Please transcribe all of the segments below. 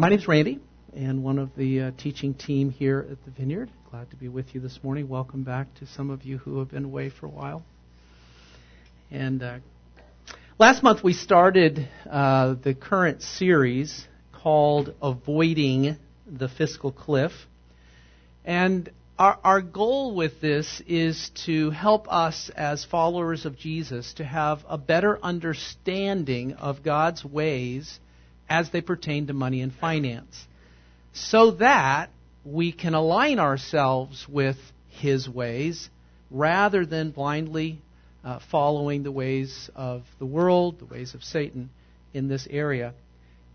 My name is Randy, and one of the uh, teaching team here at the Vineyard. Glad to be with you this morning. Welcome back to some of you who have been away for a while. And uh, last month we started uh, the current series called Avoiding the Fiscal Cliff. And our, our goal with this is to help us as followers of Jesus to have a better understanding of God's ways as they pertain to money and finance, so that we can align ourselves with His ways rather than blindly uh, following the ways of the world, the ways of Satan in this area.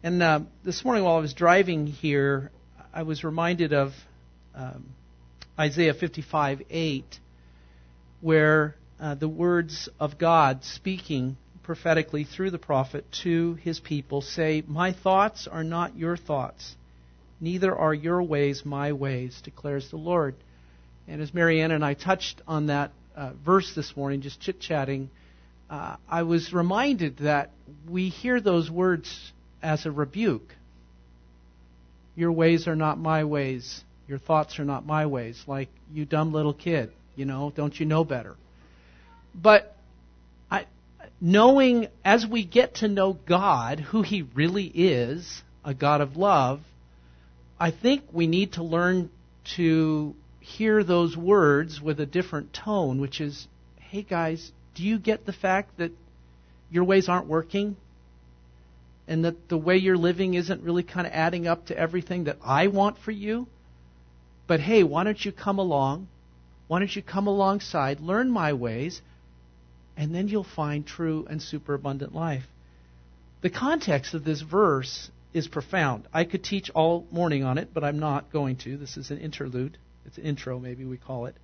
And uh, this morning, while I was driving here, I was reminded of um, Isaiah 55 8, where uh, the words of God speaking prophetically through the prophet to his people say, My thoughts are not your thoughts, neither are your ways my ways, declares the Lord. And as Marianne and I touched on that uh, verse this morning, just chit chatting, uh, I was reminded that we hear those words as a rebuke. Your ways are not my ways. Your thoughts are not my ways. Like, you dumb little kid, you know, don't you know better? But knowing as we get to know God, who He really is, a God of love, I think we need to learn to hear those words with a different tone, which is, hey guys, do you get the fact that your ways aren't working? And that the way you're living isn't really kind of adding up to everything that I want for you? But hey, why don't you come along? Why don't you come alongside, learn my ways, and then you'll find true and superabundant life. The context of this verse is profound. I could teach all morning on it, but I'm not going to. This is an interlude. It's an intro, maybe we call it.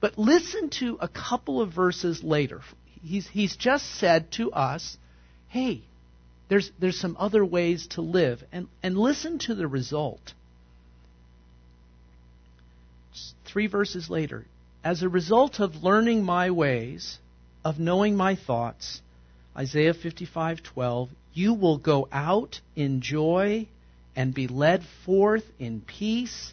But listen to a couple of verses later. He's, he's just said to us, hey, there's, there's some other ways to live. And, and listen to the result. Three verses later. As a result of learning my ways, of knowing my thoughts, Isaiah 55:12, you will go out in joy and be led forth in peace.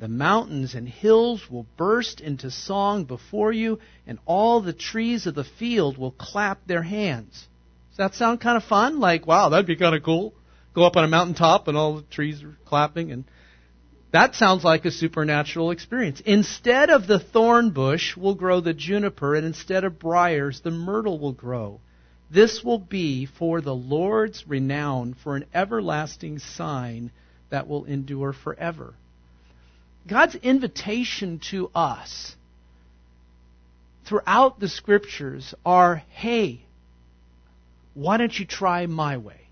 The mountains and hills will burst into song before you, and all the trees of the field will clap their hands. Does that sound kind of fun? Like, wow, that'd be kind of cool. Go up on a mountaintop and all the trees are clapping and that sounds like a supernatural experience. Instead of the thorn bush will grow the juniper, and instead of briars, the myrtle will grow. This will be for the Lord's renown, for an everlasting sign that will endure forever. God's invitation to us throughout the scriptures are hey, why don't you try my way?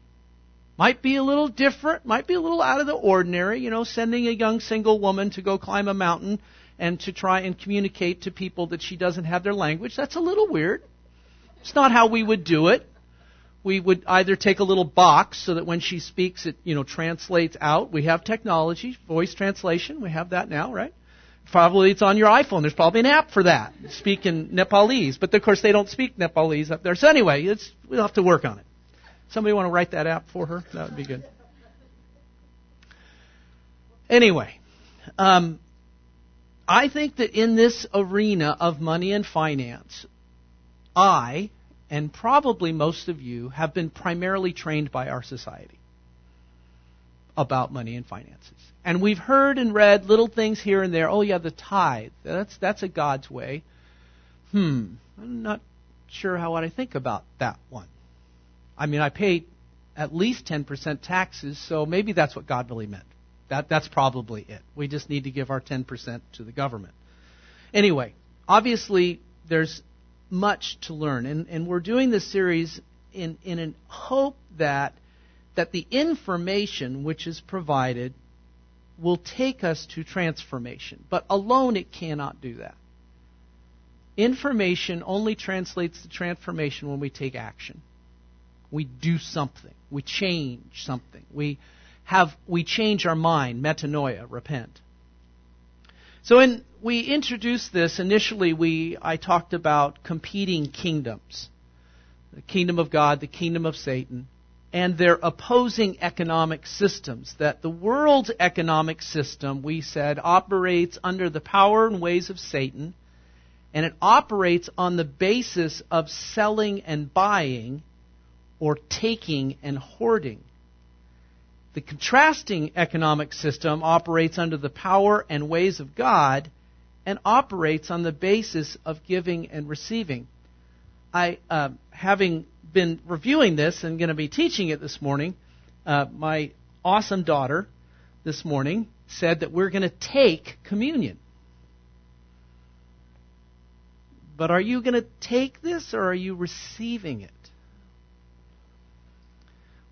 Might be a little different, might be a little out of the ordinary, you know, sending a young single woman to go climb a mountain and to try and communicate to people that she doesn't have their language. That's a little weird. It's not how we would do it. We would either take a little box so that when she speaks it, you know, translates out. We have technology, voice translation, we have that now, right? Probably it's on your iPhone. There's probably an app for that. Speak in Nepalese, but of course they don't speak Nepalese up there. So anyway, it's, we'll have to work on it. Somebody want to write that app for her? That would be good. Anyway, um, I think that in this arena of money and finance, I, and probably most of you, have been primarily trained by our society about money and finances. And we've heard and read little things here and there. Oh yeah, the tithe. That's that's a God's way. Hmm. I'm not sure how I think about that one. I mean, I pay at least 10% taxes, so maybe that's what God really meant. That, that's probably it. We just need to give our 10% to the government. Anyway, obviously, there's much to learn, and, and we're doing this series in, in a hope that, that the information which is provided will take us to transformation. But alone, it cannot do that. Information only translates to transformation when we take action. We do something. We change something. We have we change our mind, metanoia, repent. So when we introduced this initially we I talked about competing kingdoms. The kingdom of God, the kingdom of Satan. and their opposing economic systems. That the world's economic system, we said, operates under the power and ways of Satan, and it operates on the basis of selling and buying or taking and hoarding. The contrasting economic system operates under the power and ways of God and operates on the basis of giving and receiving. I, uh, having been reviewing this and going to be teaching it this morning, uh, my awesome daughter this morning said that we're going to take communion. But are you going to take this or are you receiving it?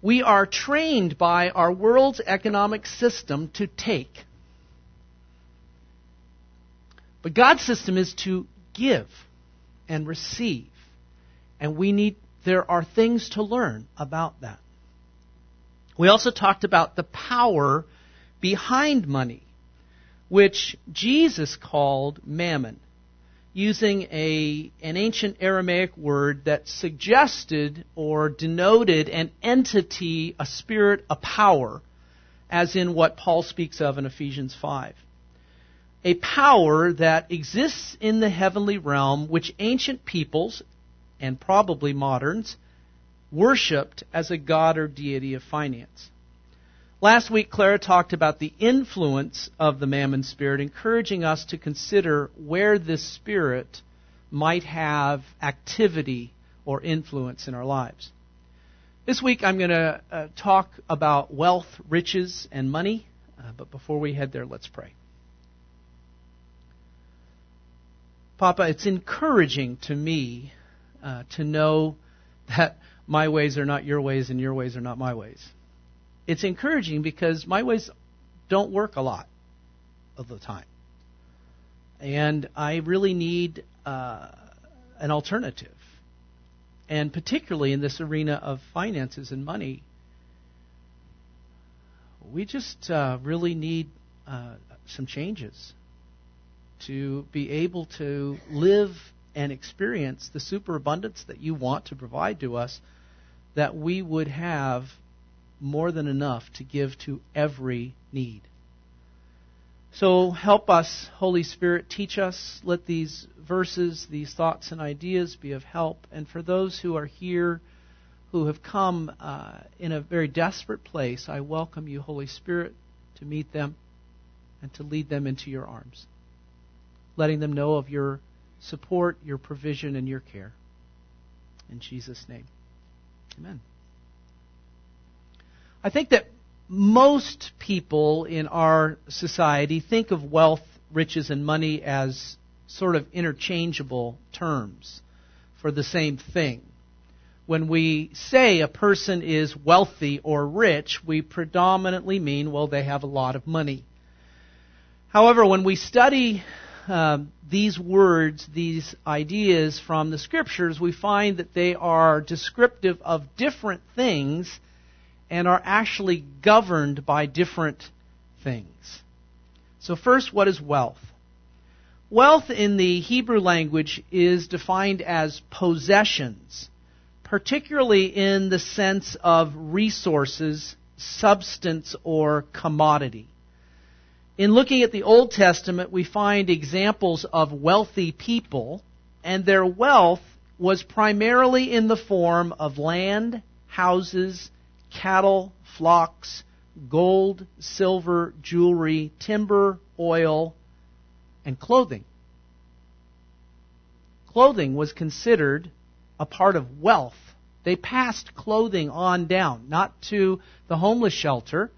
We are trained by our world's economic system to take. But God's system is to give and receive. And we need there are things to learn about that. We also talked about the power behind money, which Jesus called mammon using a, an ancient Aramaic word that suggested or denoted an entity, a spirit, a power, as in what Paul speaks of in Ephesians 5. A power that exists in the heavenly realm, which ancient peoples, and probably moderns, worshipped as a god or deity of finance. Last week, Clara talked about the influence of the mammon spirit, encouraging us to consider where this spirit might have activity or influence in our lives. This week, I'm going to uh, talk about wealth, riches, and money. Uh, but before we head there, let's pray. Papa, it's encouraging to me uh, to know that my ways are not your ways and your ways are not my ways it's encouraging because my ways don't work a lot of the time. And I really need uh, an alternative. And particularly in this arena of finances and money, we just uh, really need uh, some changes to be able to live and experience the superabundance that you want to provide to us, that we would have more than enough to give to every need. So help us, Holy Spirit, teach us. Let these verses, these thoughts and ideas be of help. And for those who are here who have come uh, in a very desperate place, I welcome you, Holy Spirit, to meet them and to lead them into your arms, letting them know of your support, your provision, and your care. In Jesus' name, amen. I think that most people in our society think of wealth, riches, and money as sort of interchangeable terms for the same thing. When we say a person is wealthy or rich, we predominantly mean, well, they have a lot of money. However, when we study uh, these words, these ideas from the scriptures, we find that they are descriptive of different things and are actually governed by different things. So, first, what is wealth? Wealth in the Hebrew language is defined as possessions, particularly in the sense of resources, substance, or commodity. In looking at the Old Testament, we find examples of wealthy people, and their wealth was primarily in the form of land, houses, cattle, flocks, gold, silver, jewelry, timber, oil, and clothing. Clothing was considered a part of wealth. They passed clothing on down, not to the homeless shelter,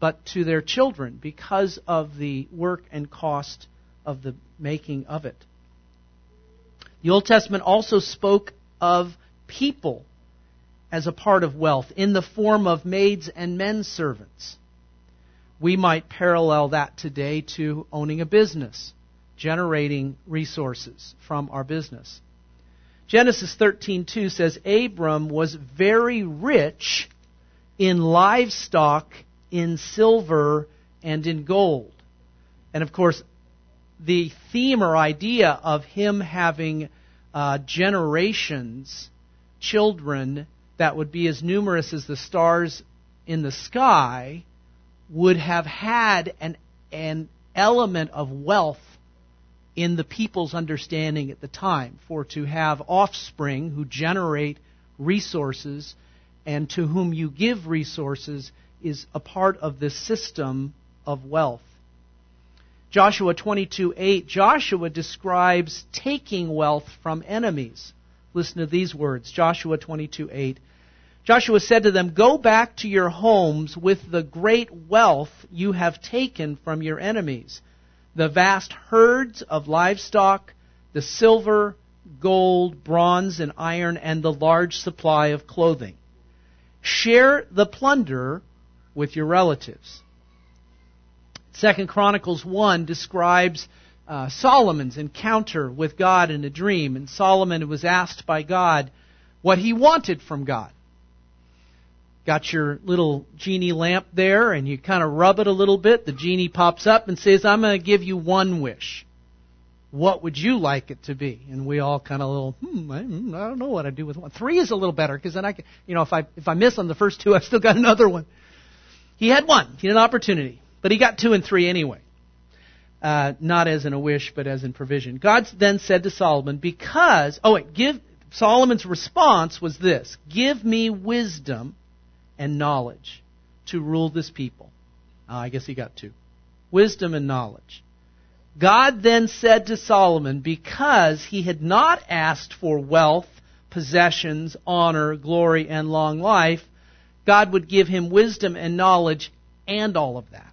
but to their children because of the work and cost of the making of it. The Old Testament also spoke of people as a part of wealth in the form of maids and men servants. We might parallel that today to owning a business, generating resources from our business. Genesis 13:2 says Abram was very rich in livestock, in silver, and in gold. And of course, the theme or idea of him having uh, generations, children, that would be as numerous as the stars in the sky would have had an, an element of wealth in the people's understanding at the time. For to have offspring who generate resources and to whom you give resources is a part of this system of wealth. Joshua 22:8 Joshua describes taking wealth from enemies. Listen to these words. Joshua 22:8 Joshua said to them, Go back to your homes with the great wealth you have taken from your enemies, the vast herds of livestock, the silver, gold, bronze, and iron, and the large supply of clothing. Share the plunder with your relatives. Second Chronicles 1 describes uh, Solomon's encounter with God in a dream, and Solomon was asked by God what he wanted from God. Got your little genie lamp there, and you kind of rub it a little bit. The genie pops up and says, I'm going to give you one wish. What would you like it to be? And we all kind of little, hmm, I, hmm, don't know what I'd do with one. Three is a little better because then I can, you know, if I if I miss on the first two, I've still got another one. He had one. He had an opportunity. But he got two and three anyway. Uh, not as in a wish, but as in provision. God then said to Solomon, because, oh wait, give, Solomon's response was this, give me wisdom and knowledge to rule this people. Uh, I guess he got two. Wisdom and knowledge. God then said to Solomon, because he had not asked for wealth, possessions, honor, glory, and long life, God would give him wisdom and knowledge and all of that.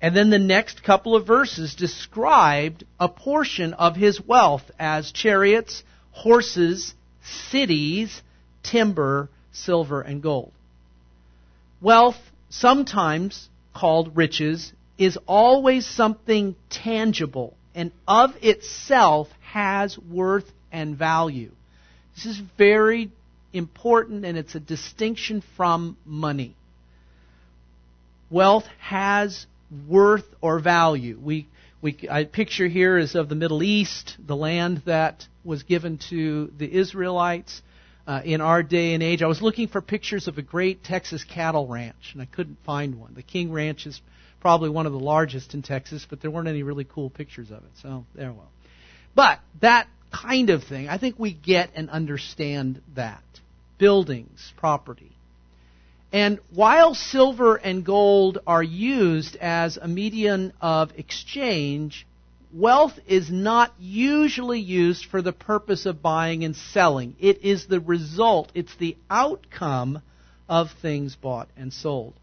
And then the next couple of verses described a portion of his wealth as chariots, horses, cities, timber, silver, and gold. Wealth, sometimes called riches, is always something tangible and of itself has worth and value. This is very important and it's a distinction from money. Wealth has worth or value. We, we, I picture here is of the Middle East, the land that was given to the Israelites uh, in our day and age. I was looking for pictures of a great Texas cattle ranch, and I couldn't find one. The King Ranch is probably one of the largest in Texas, but there weren't any really cool pictures of it. So there, well. But that kind of thing, I think we get and understand that buildings, property. And while silver and gold are used as a medium of exchange, wealth is not usually used for the purpose of buying and selling. It is the result, it's the outcome of things bought and sold.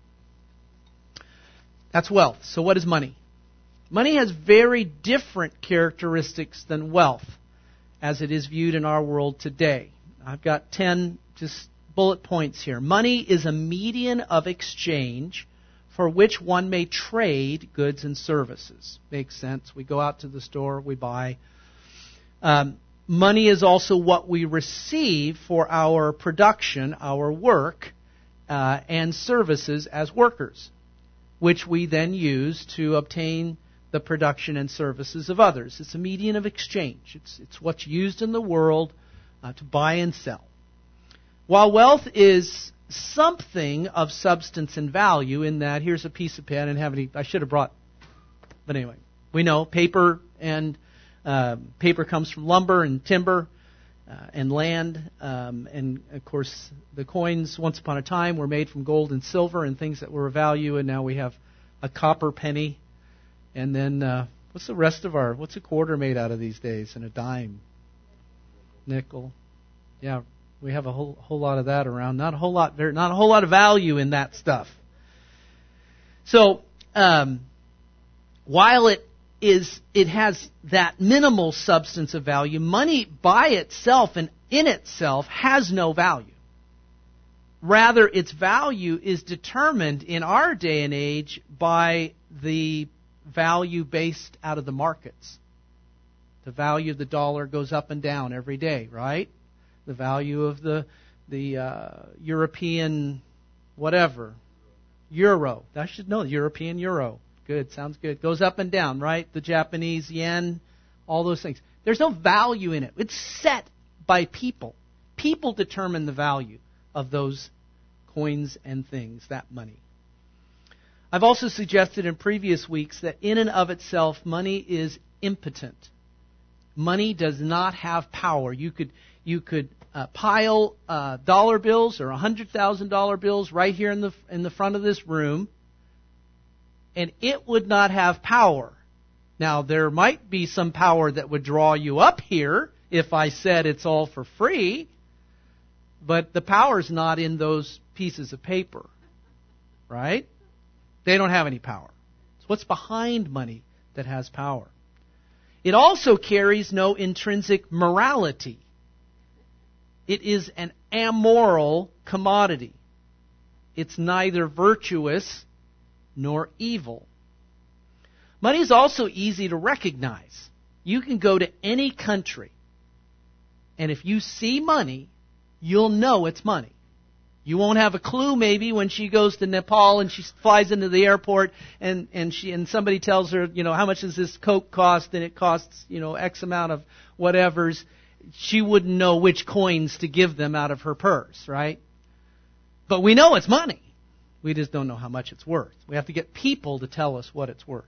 That's wealth. So, what is money? Money has very different characteristics than wealth as it is viewed in our world today. I've got 10 just bullet points here. Money is a median of exchange for which one may trade goods and services. Makes sense. We go out to the store, we buy. Um, money is also what we receive for our production, our work, uh, and services as workers, which we then use to obtain the production and services of others. It's a median of exchange. It's, it's what's used in the world uh, to buy and sell. While wealth is something of substance and value in that here's a piece of pen and have any I should have brought but anyway. We know paper and uh, paper comes from lumber and timber uh, and land um, and of course the coins once upon a time were made from gold and silver and things that were of value and now we have a copper penny. And then uh, what's the rest of our what's a quarter made out of these days? And a dime. Nickel. Yeah we have a whole whole lot of that around. Not a whole lot, not a whole lot of value in that stuff. So, um, while it is, it has that minimal substance of value. Money by itself and in itself has no value. Rather, its value is determined in our day and age by the value based out of the markets. The value of the dollar goes up and down every day, right? The value of the the uh, European whatever euro. I should know European euro. Good, sounds good. Goes up and down, right? The Japanese yen, all those things. There's no value in it. It's set by people. People determine the value of those coins and things, that money. I've also suggested in previous weeks that in and of itself, money is impotent. Money does not have power. You could, you could uh, pile uh, dollar bills or $100,000 bills right here in the, in the front of this room, and it would not have power. Now, there might be some power that would draw you up here if I said it's all for free, but the power's not in those pieces of paper, right? They don't have any power. It's what's behind money that has power. It also carries no intrinsic morality. It is an amoral commodity. It's neither virtuous nor evil. Money is also easy to recognize. You can go to any country, and if you see money, you'll know it's money. You won't have a clue maybe when she goes to Nepal and she flies into the airport and, and she and somebody tells her, you know, how much does this Coke cost and it costs, you know, X amount of whatever's. She wouldn't know which coins to give them out of her purse, right? But we know it's money. We just don't know how much it's worth. We have to get people to tell us what it's worth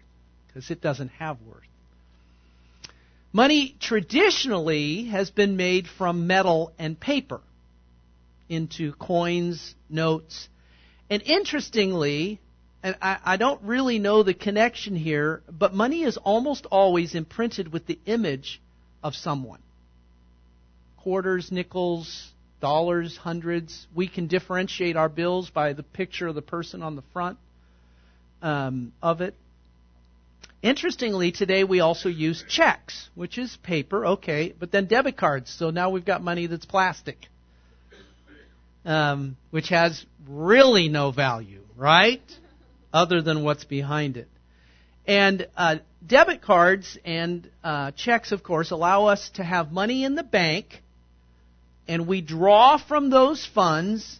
because it doesn't have worth. Money traditionally has been made from metal and paper into coins, notes. And interestingly, and I, I, don't really know the connection here, but money is almost always imprinted with the image of someone. Quarters, nickels, dollars, hundreds. We can differentiate our bills by the picture of the person on the front um, of it. Interestingly, today we also use checks, which is paper, okay, but then debit cards. So now we've got money that's plastic um, which has really no value, right? Other than what's behind it. And uh, debit cards and uh, checks, of course, allow us to have money in the bank, and we draw from those funds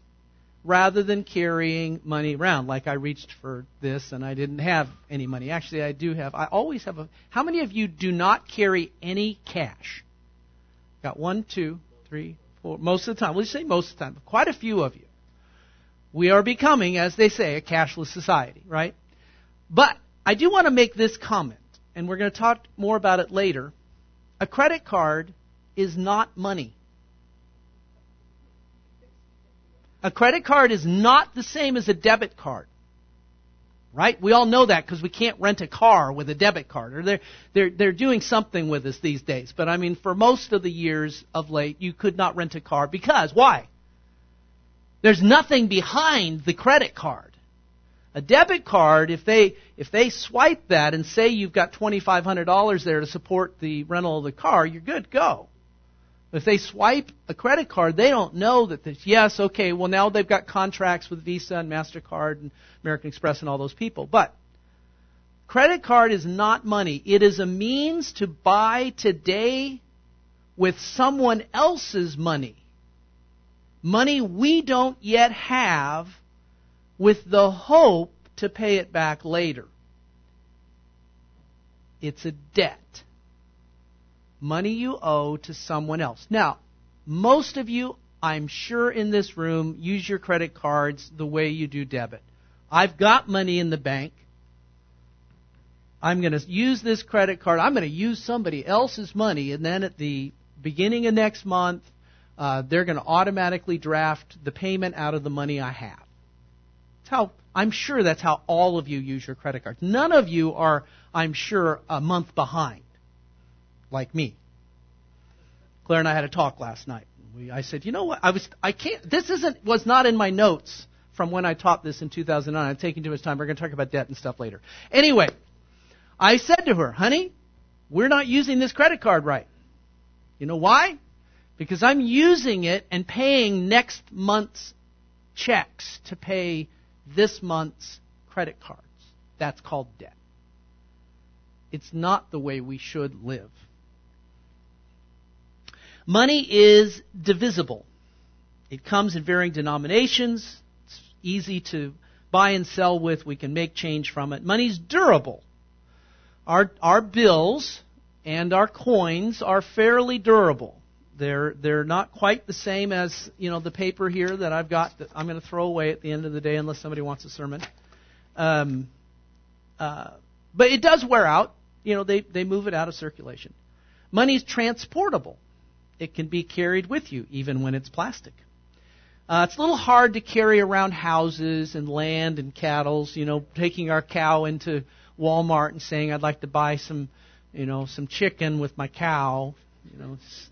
rather than carrying money around. Like I reached for this and I didn't have any money. Actually, I do have. I always have a. How many of you do not carry any cash? Got one, two, three, four. most of the time, let's say most of the time, quite a few of you, we are becoming, as they say, a cashless society, right? But I do want to make this comment, and we're going to talk more about it later. A credit card is not money. A credit card is not the same as a debit card. Right? We all know that because we can't rent a car with a debit card. Or they're, they're, they're doing something with us these days. But I mean, for most of the years of late, you could not rent a car because, why? There's nothing behind the credit card. A debit card, if they, if they swipe that and say you've got $2,500 there to support the rental of the car, you're good, go. If they swipe a credit card, they don't know that this, yes, okay, well now they've got contracts with Visa and MasterCard and American Express and all those people. But credit card is not money. It is a means to buy today with someone else's money. Money we don't yet have with the hope to pay it back later. It's a debt money you owe to someone else. Now, most of you, I'm sure in this room, use your credit cards the way you do debit. I've got money in the bank. I'm going to use this credit card. I'm going to use somebody else's money, and then at the beginning of next month, uh, they're going to automatically draft the payment out of the money I have. How I'm sure that's how all of you use your credit cards. None of you are, I'm sure, a month behind like me. Claire and I had a talk last night. We, I said, you know what? I was, I can't. This isn't was not in my notes from when I taught this in 2009. I'm taking too much time. We're going to talk about debt and stuff later. Anyway, I said to her, honey, we're not using this credit card right. You know why? Because I'm using it and paying next month's checks to pay this month's credit cards. That's called debt. It's not the way we should live. Money is divisible. It comes in varying denominations. It's easy to buy and sell with. We can make change from it. Money's durable. Our, our bills and our coins are fairly durable. They're they're not quite the same as you know the paper here that I've got that I'm going to throw away at the end of the day unless somebody wants a sermon. Um, uh, but it does wear out. You know they they move it out of circulation. Money is transportable. It can be carried with you even when it's plastic. Uh, it's a little hard to carry around houses and land and cattle. You know, taking our cow into Walmart and saying I'd like to buy some, you know, some chicken with my cow. You know, it's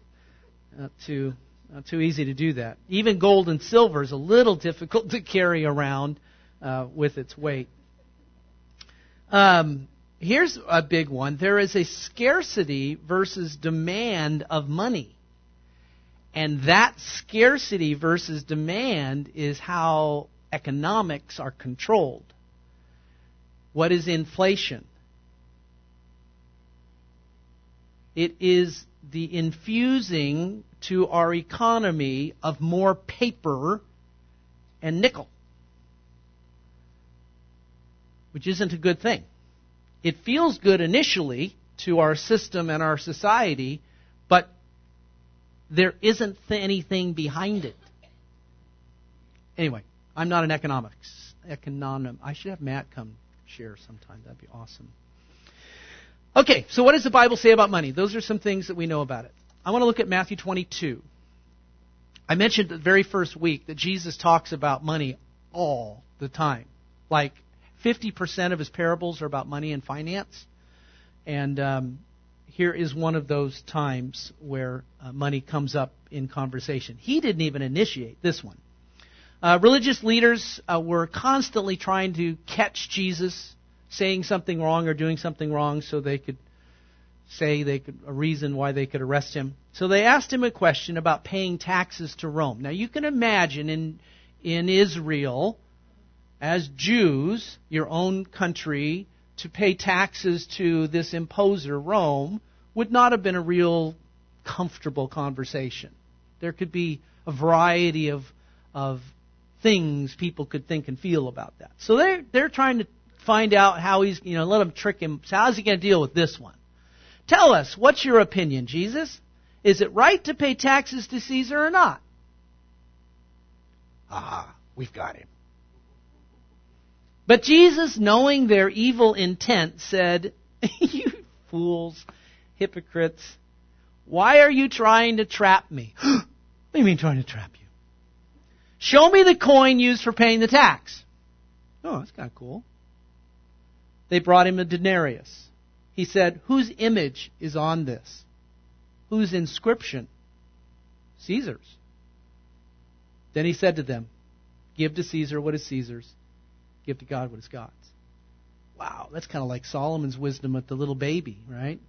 not too not too easy to do that. Even gold and silver is a little difficult to carry around uh, with its weight. Um, here's a big one. There is a scarcity versus demand of money. And that scarcity versus demand is how economics are controlled. What is inflation? It is the infusing to our economy of more paper and nickel, which isn't a good thing. It feels good initially to our system and our society, there isn't anything behind it. Anyway, I'm not an economics econom. I should have Matt come share sometime. That'd be awesome. Okay, so what does the Bible say about money? Those are some things that we know about it. I want to look at Matthew 22. I mentioned the very first week that Jesus talks about money all the time. Like 50% of his parables are about money and finance. And um, here is one of those times where uh, money comes up in conversation. He didn't even initiate this one. Uh, religious leaders uh, were constantly trying to catch Jesus saying something wrong or doing something wrong so they could say they could a reason why they could arrest him. So they asked him a question about paying taxes to Rome. Now you can imagine in in Israel as Jews, your own country, to pay taxes to this imposer Rome would not have been a real comfortable conversation. There could be a variety of of things people could think and feel about that. So they're they're trying to find out how he's you know let him trick him. So how's he going to deal with this one? Tell us what's your opinion, Jesus? Is it right to pay taxes to Caesar or not? Ah, we've got him. But Jesus, knowing their evil intent, said, "You fools, hypocrites, why are you trying to trap me?" what do you mean trying to trap you? Show me the coin used for paying the tax. Oh, that's kind of cool. They brought him a denarius. He said, Whose image is on this? Whose inscription? Caesar's. Then he said to them, Give to Caesar what is Caesar's, give to God what is God's. Wow, that's kind of like Solomon's wisdom with the little baby, right?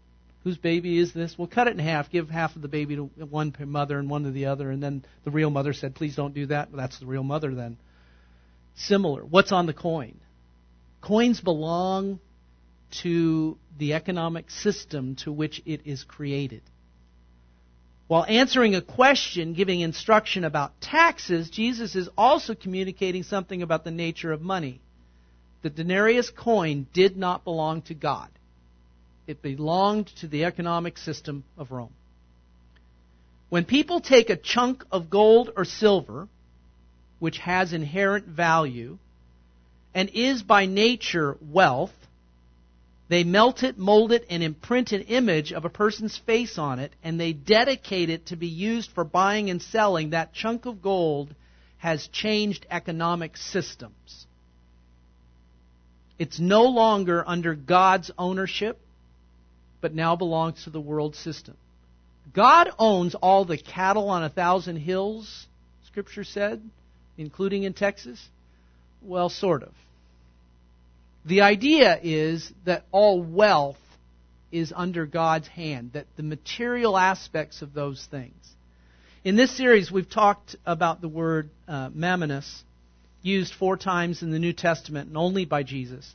Whose baby is this? Well, cut it in half. Give half of the baby to one mother and one to the other. And then the real mother said, please don't do that. Well, that's the real mother then. Similar. What's on the coin? Coins belong to the economic system to which it is created. While answering a question, giving instruction about taxes, Jesus is also communicating something about the nature of money. The denarius coin did not belong to God. It belonged to the economic system of Rome. When people take a chunk of gold or silver, which has inherent value, and is by nature wealth, they melt it, mold it, and imprint an image of a person's face on it, and they dedicate it to be used for buying and selling. That chunk of gold has changed economic systems. It's no longer under God's ownership but now belongs to the world system. God owns all the cattle on a thousand hills, Scripture said, including in Texas. Well, sort of. The idea is that all wealth is under God's hand, that the material aspects of those things. In this series, we've talked about the word uh, mammonus, used four times in the New Testament and only by Jesus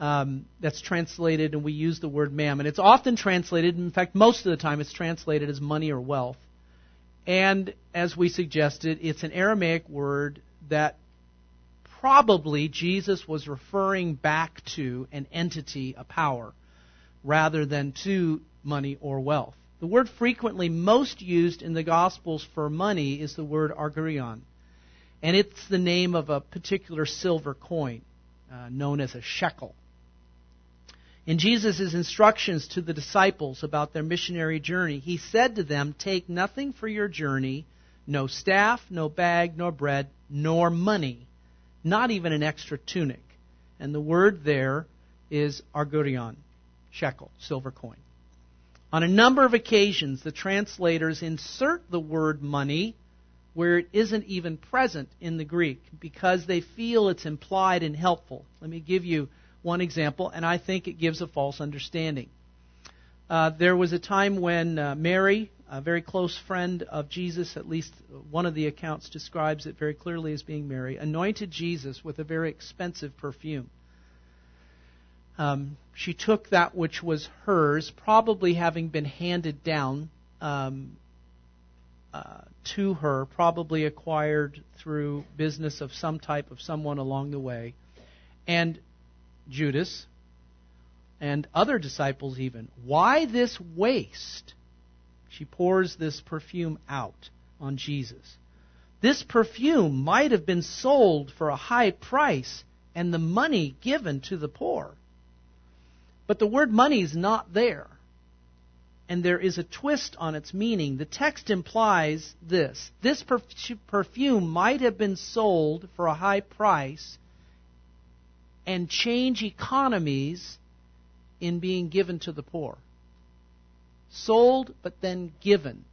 um, that's translated, and we use the word mammon. It's often translated, in fact, most of the time, it's translated as money or wealth. And as we suggested, it's an Aramaic word that probably Jesus was referring back to an entity, a power, rather than to money or wealth. The word frequently most used in the Gospels for money is the word argurion. And it's the name of a particular silver coin uh, known as a shekel. In Jesus' instructions to the disciples about their missionary journey, he said to them, Take nothing for your journey no staff, no bag, nor bread, nor money, not even an extra tunic. And the word there is argurion, shekel, silver coin. On a number of occasions, the translators insert the word money where it isn't even present in the Greek because they feel it's implied and helpful. Let me give you one example, and I think it gives a false understanding. Uh, there was a time when uh, Mary, a very close friend of Jesus, at least one of the accounts describes it very clearly as being Mary, anointed Jesus with a very expensive perfume. Um, she took that which was hers, probably having been handed down um, uh, to her, probably acquired through business of some type of someone along the way. And Judas and other disciples, even, why this waste? She pours this perfume out on Jesus. This perfume might have been sold for a high price and the money given to the poor. But the word money is not there. And there is a twist on its meaning. The text implies this this perfume might have been sold for a high price and change economies in being given to the poor. Sold, but then given.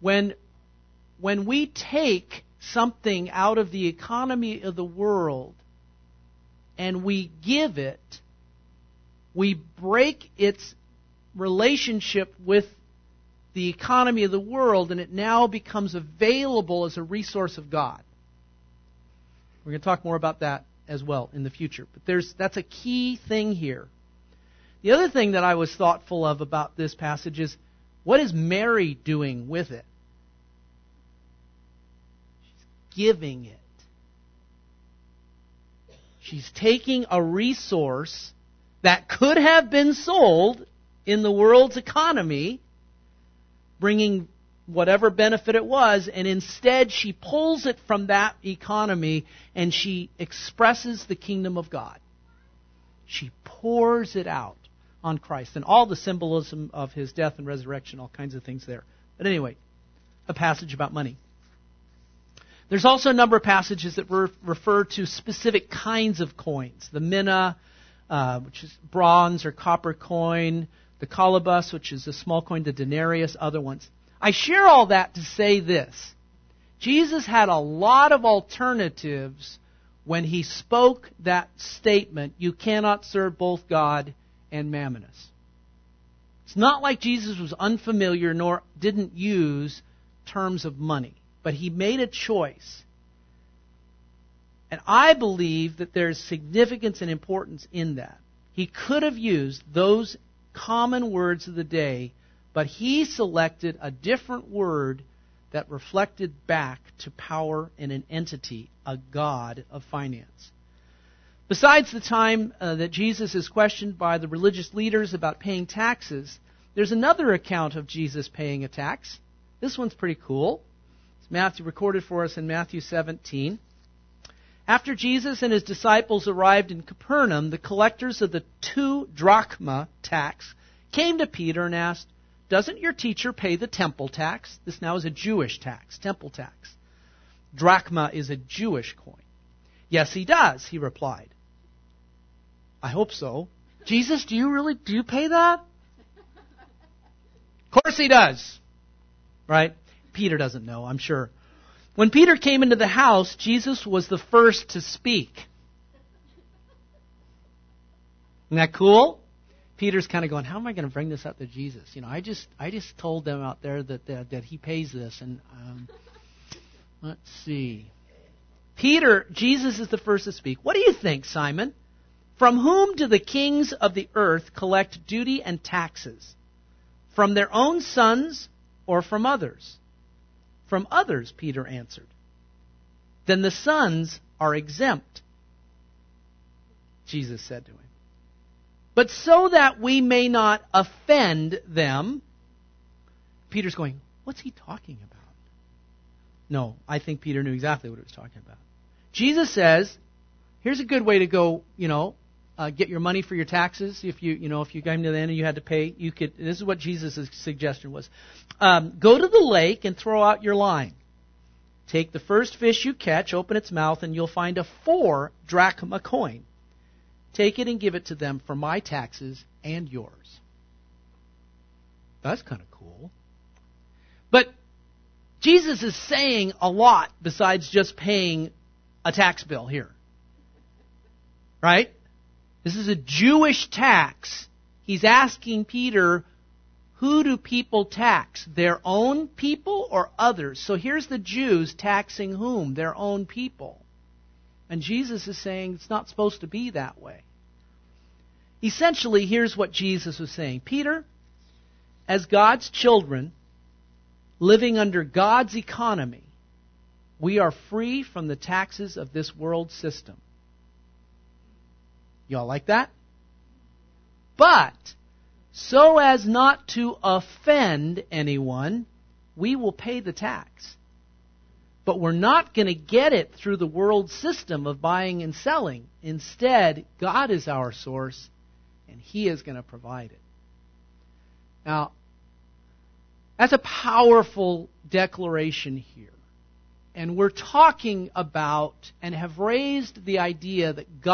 When, when we take something out of the economy of the world and we give it, we break its relationship with the economy of the world and it now becomes available as a resource of God. We're going to talk more about that as well in the future. But there's that's a key thing here. The other thing that I was thoughtful of about this passage is what is Mary doing with it? She's giving it. She's taking a resource that could have been sold in the world's economy, bringing whatever benefit it was, and instead she pulls it from that economy and she expresses the kingdom of God. She pours it out on Christ and all the symbolism of his death and resurrection, all kinds of things there. But anyway, a passage about money. There's also a number of passages that refer to specific kinds of coins. The mina, uh, which is bronze or copper coin, the kolobos, which is a small coin, the denarius, other ones. I share all that to say this. Jesus had a lot of alternatives when he spoke that statement, you cannot serve both God and Mammonus. It's not like Jesus was unfamiliar nor didn't use terms of money, but he made a choice. And I believe that there's significance and importance in that. He could have used those common words of the day but he selected a different word that reflected back to power in an entity, a God of finance. Besides the time uh, that Jesus is questioned by the religious leaders about paying taxes, there's another account of Jesus paying a tax. This one's pretty cool. It's Matthew recorded for us in Matthew 17. After Jesus and his disciples arrived in Capernaum, the collectors of the two drachma tax came to Peter and asked, doesn't your teacher pay the temple tax? This now is a Jewish tax, temple tax. Drachma is a Jewish coin. Yes, he does, he replied. I hope so. Jesus, do you really do you pay that? Of course he does. Right? Peter doesn't know, I'm sure. When Peter came into the house, Jesus was the first to speak. Isn't that cool? Peter's kind of going, how am I going to bring this up to Jesus? You know, I just I just told them out there that that, that he pays this, and um, let's see. Peter, Jesus is the first to speak. What do you think, Simon? From whom do the kings of the earth collect duty and taxes? From their own sons or from others? From others, Peter answered. Then the sons are exempt, Jesus said to him. But so that we may not offend them, Peter's going, What's he talking about? No, I think Peter knew exactly what he was talking about. Jesus says, Here's a good way to go, you know, uh, get your money for your taxes. If you, you know, if you came to the end and you had to pay, you could. This is what Jesus' suggestion was: um, go to the lake and throw out your line. Take the first fish you catch, open its mouth, and you'll find a four drachma coin. Take it and give it to them for my taxes and yours. That's kind of cool. But Jesus is saying a lot besides just paying a tax bill here. Right? This is a Jewish tax. He's asking Peter, who do people tax? Their own people or others? So here's the Jews taxing whom? Their own people. And Jesus is saying it's not supposed to be that way. Essentially, here's what Jesus was saying Peter, as God's children, living under God's economy, we are free from the taxes of this world system. Y'all like that? But, so as not to offend anyone, we will pay the tax. But we're not going to get it through the world system of buying and selling. Instead, God is our source, and He is going to provide it. Now, that's a powerful declaration here. And we're talking about and have raised the idea that God